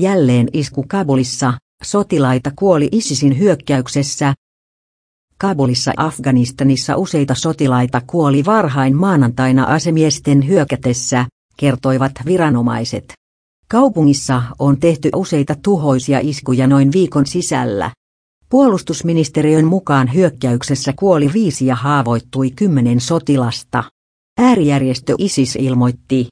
Jälleen isku Kabulissa, sotilaita kuoli ISISin hyökkäyksessä. Kabulissa Afganistanissa useita sotilaita kuoli varhain maanantaina asemiesten hyökätessä, kertoivat viranomaiset. Kaupungissa on tehty useita tuhoisia iskuja noin viikon sisällä. Puolustusministeriön mukaan hyökkäyksessä kuoli viisi ja haavoittui kymmenen sotilasta. Äärijärjestö ISIS ilmoitti,